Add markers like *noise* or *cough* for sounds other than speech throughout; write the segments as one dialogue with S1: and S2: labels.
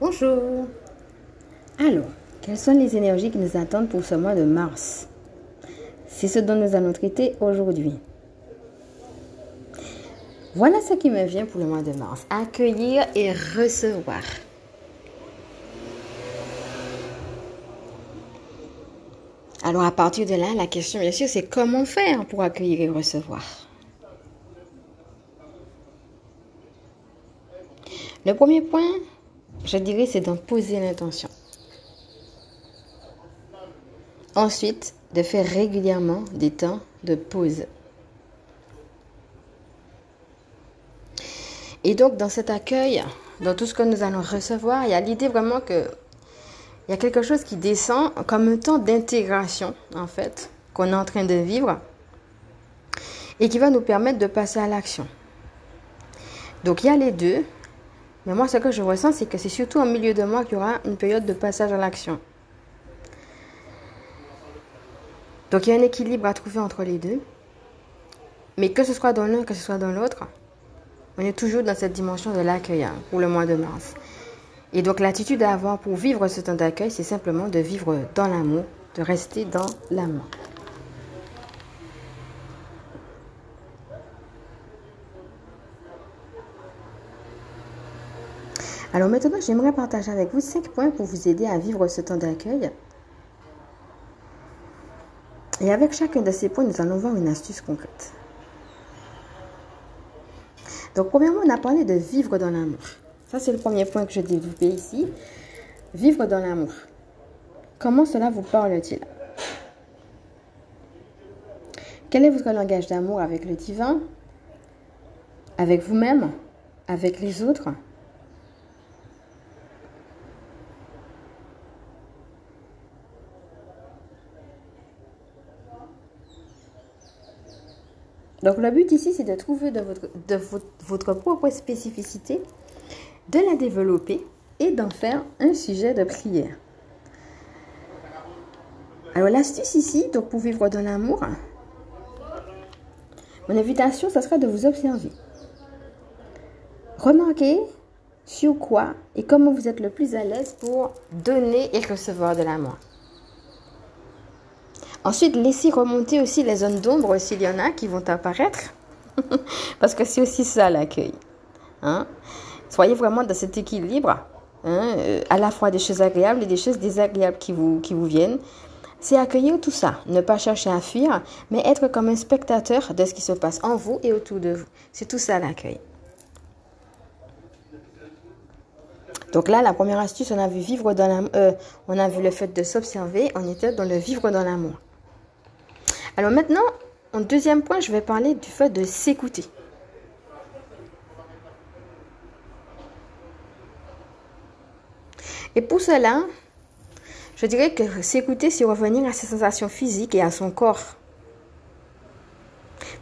S1: Bonjour. Alors, quelles sont les énergies qui nous attendent pour ce mois de mars? C'est ce dont nous allons traiter aujourd'hui. Voilà ce qui me vient pour le mois de mars. Accueillir et recevoir. Alors à partir de là, la question bien sûr, c'est comment faire pour accueillir et recevoir? Le premier point, je dirais, c'est d'en poser l'intention. Ensuite, de faire régulièrement des temps de pause. Et donc, dans cet accueil, dans tout ce que nous allons recevoir, il y a l'idée vraiment que il y a quelque chose qui descend comme un temps d'intégration, en fait, qu'on est en train de vivre et qui va nous permettre de passer à l'action. Donc, il y a les deux. Mais moi, ce que je ressens, c'est que c'est surtout au milieu de moi qu'il y aura une période de passage à l'action. Donc, il y a un équilibre à trouver entre les deux. Mais que ce soit dans l'un, que ce soit dans l'autre, on est toujours dans cette dimension de l'accueil hein, pour le mois de mars. Et donc l'attitude à avoir pour vivre ce temps d'accueil, c'est simplement de vivre dans l'amour, de rester dans l'amour. Alors maintenant, j'aimerais partager avec vous cinq points pour vous aider à vivre ce temps d'accueil. Et avec chacun de ces points, nous allons voir une astuce concrète. Donc, premièrement, on a parlé de vivre dans l'amour. Ça, c'est le premier point que je développais ici. Vivre dans l'amour. Comment cela vous parle-t-il? Quel est votre langage d'amour avec le divin? Avec vous-même? Avec les autres? Donc le but ici, c'est de trouver de votre, de votre, propre spécificité, de la développer et d'en faire un sujet de prière. Alors l'astuce ici, donc pour vivre dans l'amour, mon invitation, ce sera de vous observer. Remarquez sur quoi et comment vous êtes le plus à l'aise pour donner et recevoir de l'amour. Ensuite, laissez remonter aussi les zones d'ombre s'il y en a qui vont apparaître. *laughs* Parce que c'est aussi ça l'accueil. Hein? Soyez vraiment dans cet équilibre, hein, euh, à la fois des choses agréables et des choses désagréables qui vous, qui vous viennent. C'est accueillir tout ça, ne pas chercher à fuir, mais être comme un spectateur de ce qui se passe en vous et autour de vous. C'est tout ça l'accueil. Donc là, la première astuce, on a vu vivre dans l'amour, euh, on a vu le fait de s'observer, on était dans le vivre dans l'amour. Alors maintenant, en deuxième point, je vais parler du fait de s'écouter. Et pour cela, je dirais que s'écouter, c'est revenir à ses sensations physiques et à son corps.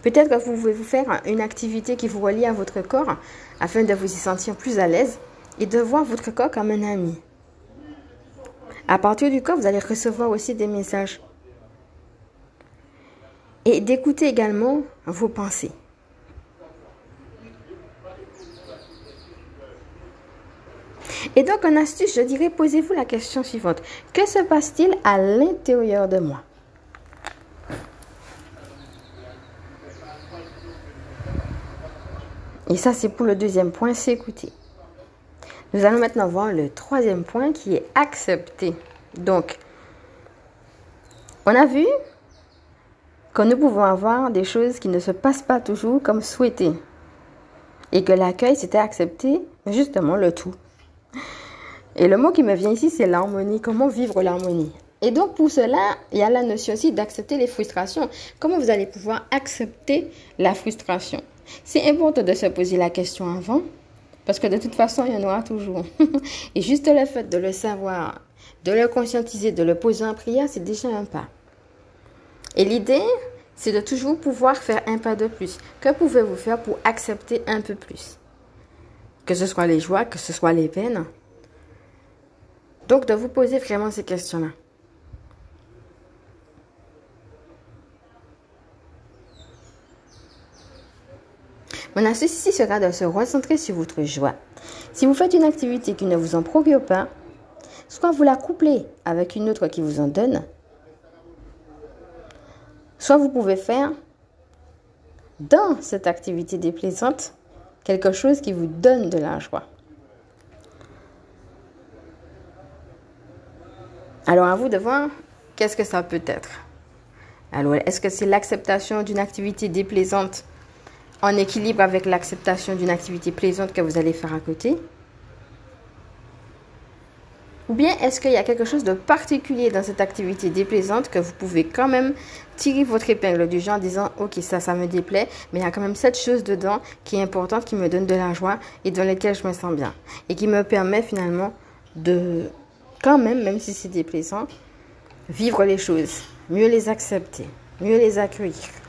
S1: Peut-être que vous pouvez vous faire une activité qui vous relie à votre corps afin de vous y sentir plus à l'aise et de voir votre corps comme un ami. À partir du corps, vous allez recevoir aussi des messages et d'écouter également vos pensées. Et donc, en astuce, je dirais, posez-vous la question suivante. Que se passe-t-il à l'intérieur de moi? Et ça, c'est pour le deuxième point, s'écouter. Nous allons maintenant voir le troisième point qui est accepter. Donc, on a vu que nous pouvons avoir des choses qui ne se passent pas toujours comme souhaité. Et que l'accueil, c'était accepter justement le tout. Et le mot qui me vient ici, c'est l'harmonie. Comment vivre l'harmonie Et donc pour cela, il y a la notion aussi d'accepter les frustrations. Comment vous allez pouvoir accepter la frustration? C'est important de se poser la question avant, parce que de toute façon, il y en aura toujours. *laughs* Et juste le fait de le savoir, de le conscientiser, de le poser en prière, c'est déjà un pas. Et l'idée, c'est de toujours pouvoir faire un pas de plus. Que pouvez-vous faire pour accepter un peu plus? Que ce soit les joies, que ce soit les peines. Donc, de vous poser vraiment ces questions-là. Mon astuce sera de se recentrer sur votre joie. Si vous faites une activité qui ne vous en procure pas, soit vous la couplez avec une autre qui vous en donne, soit vous pouvez faire dans cette activité déplaisante quelque chose qui vous donne de la joie. Alors à vous de voir qu'est-ce que ça peut être. Alors est-ce que c'est l'acceptation d'une activité déplaisante en équilibre avec l'acceptation d'une activité plaisante que vous allez faire à côté? Ou bien est-ce qu'il y a quelque chose de particulier dans cette activité déplaisante que vous pouvez quand même tirer votre épingle du genre en disant ok ça ça me déplaît mais il y a quand même cette chose dedans qui est importante qui me donne de la joie et dans laquelle je me sens bien et qui me permet finalement de quand même même si c'est déplaisant vivre les choses mieux les accepter mieux les accueillir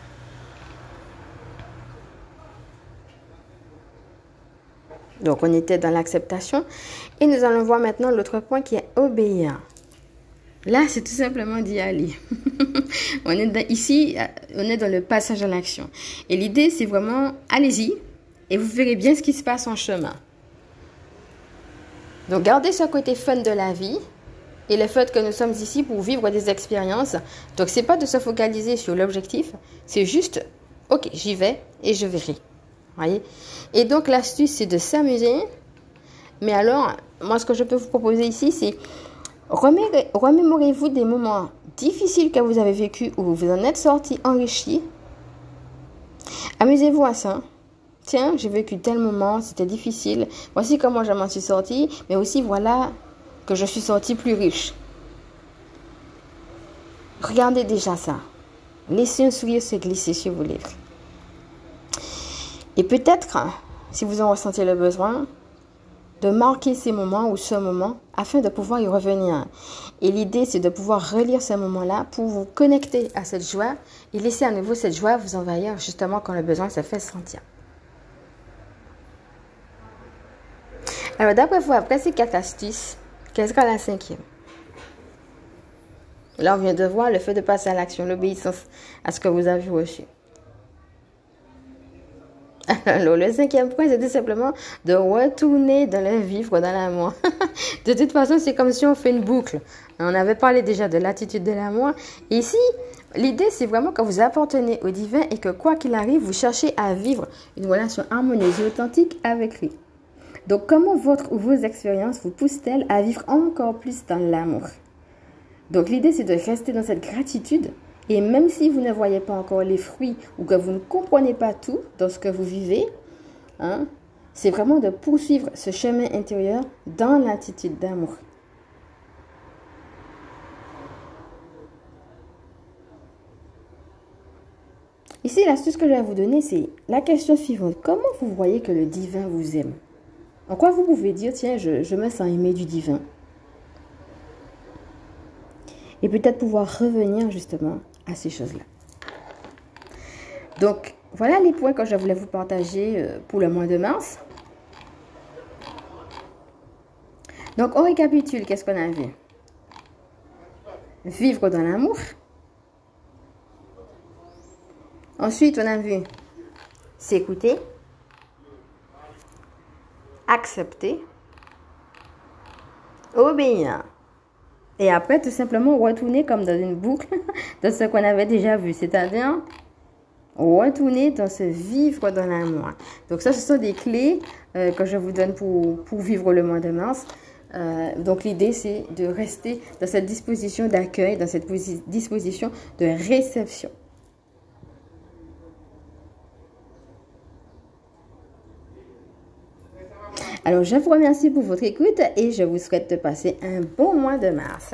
S1: Donc, on était dans l'acceptation. Et nous allons voir maintenant l'autre point qui est obéir. Là, c'est tout simplement d'y aller. *laughs* on est ici, on est dans le passage à l'action. Et l'idée, c'est vraiment, allez-y, et vous verrez bien ce qui se passe en chemin. Donc, gardez ce côté fun de la vie et le fait que nous sommes ici pour vivre des expériences. Donc, c'est pas de se focaliser sur l'objectif, c'est juste, ok, j'y vais et je verrai. Et donc, l'astuce, c'est de s'amuser. Mais alors, moi, ce que je peux vous proposer ici, c'est Remémorez-vous des moments difficiles que vous avez vécu où vous en êtes sorti enrichi. Amusez-vous à ça. Tiens, j'ai vécu tel moment, c'était difficile. Voici comment je m'en suis sorti, mais aussi voilà que je suis sorti plus riche. Regardez déjà ça. Laissez un sourire se glisser sur vos lèvres. Et peut-être, si vous en ressentez le besoin, de marquer ces moments ou ce moment afin de pouvoir y revenir. Et l'idée, c'est de pouvoir relire ces moments-là pour vous connecter à cette joie et laisser à nouveau cette joie vous envahir justement quand le besoin se fait sentir. Alors, d'après vous, après ces quatre astuces, quelle sera la cinquième? Là, on vient de voir le fait de passer à l'action, l'obéissance à ce que vous avez reçu. *laughs* Alors, le cinquième point, c'est simplement de retourner dans le vivre, dans l'amour. *laughs* de toute façon, c'est comme si on fait une boucle. On avait parlé déjà de l'attitude de l'amour. Ici, l'idée, c'est vraiment que vous appartenez au divin et que quoi qu'il arrive, vous cherchez à vivre une relation harmonieuse et authentique avec lui. Donc, comment votre ou vos expériences vous poussent-elles à vivre encore plus dans l'amour? Donc, l'idée, c'est de rester dans cette gratitude et même si vous ne voyez pas encore les fruits ou que vous ne comprenez pas tout dans ce que vous vivez, hein, c'est vraiment de poursuivre ce chemin intérieur dans l'attitude d'amour. Ici, l'astuce que je vais vous donner, c'est la question suivante. Comment vous voyez que le divin vous aime? En quoi vous pouvez dire, tiens, je, je me sens aimé du divin? Et peut-être pouvoir revenir justement à ces choses-là. Donc, voilà les points que je voulais vous partager euh, pour le mois de mars. Donc, on récapitule, qu'est-ce qu'on a vu? Vivre dans l'amour. Ensuite, on a vu s'écouter, accepter, obéir. Et après, tout simplement, retourner comme dans une boucle *laughs* de ce qu'on avait déjà vu. C'est-à-dire, retourner dans ce vivre dans l'amour. Donc ça, ce sont des clés euh, que je vous donne pour, pour vivre le mois de mars. Euh, donc l'idée, c'est de rester dans cette disposition d'accueil, dans cette disposition de réception. Alors, je vous remercie pour votre écoute et je vous souhaite de passer un bon mois de mars.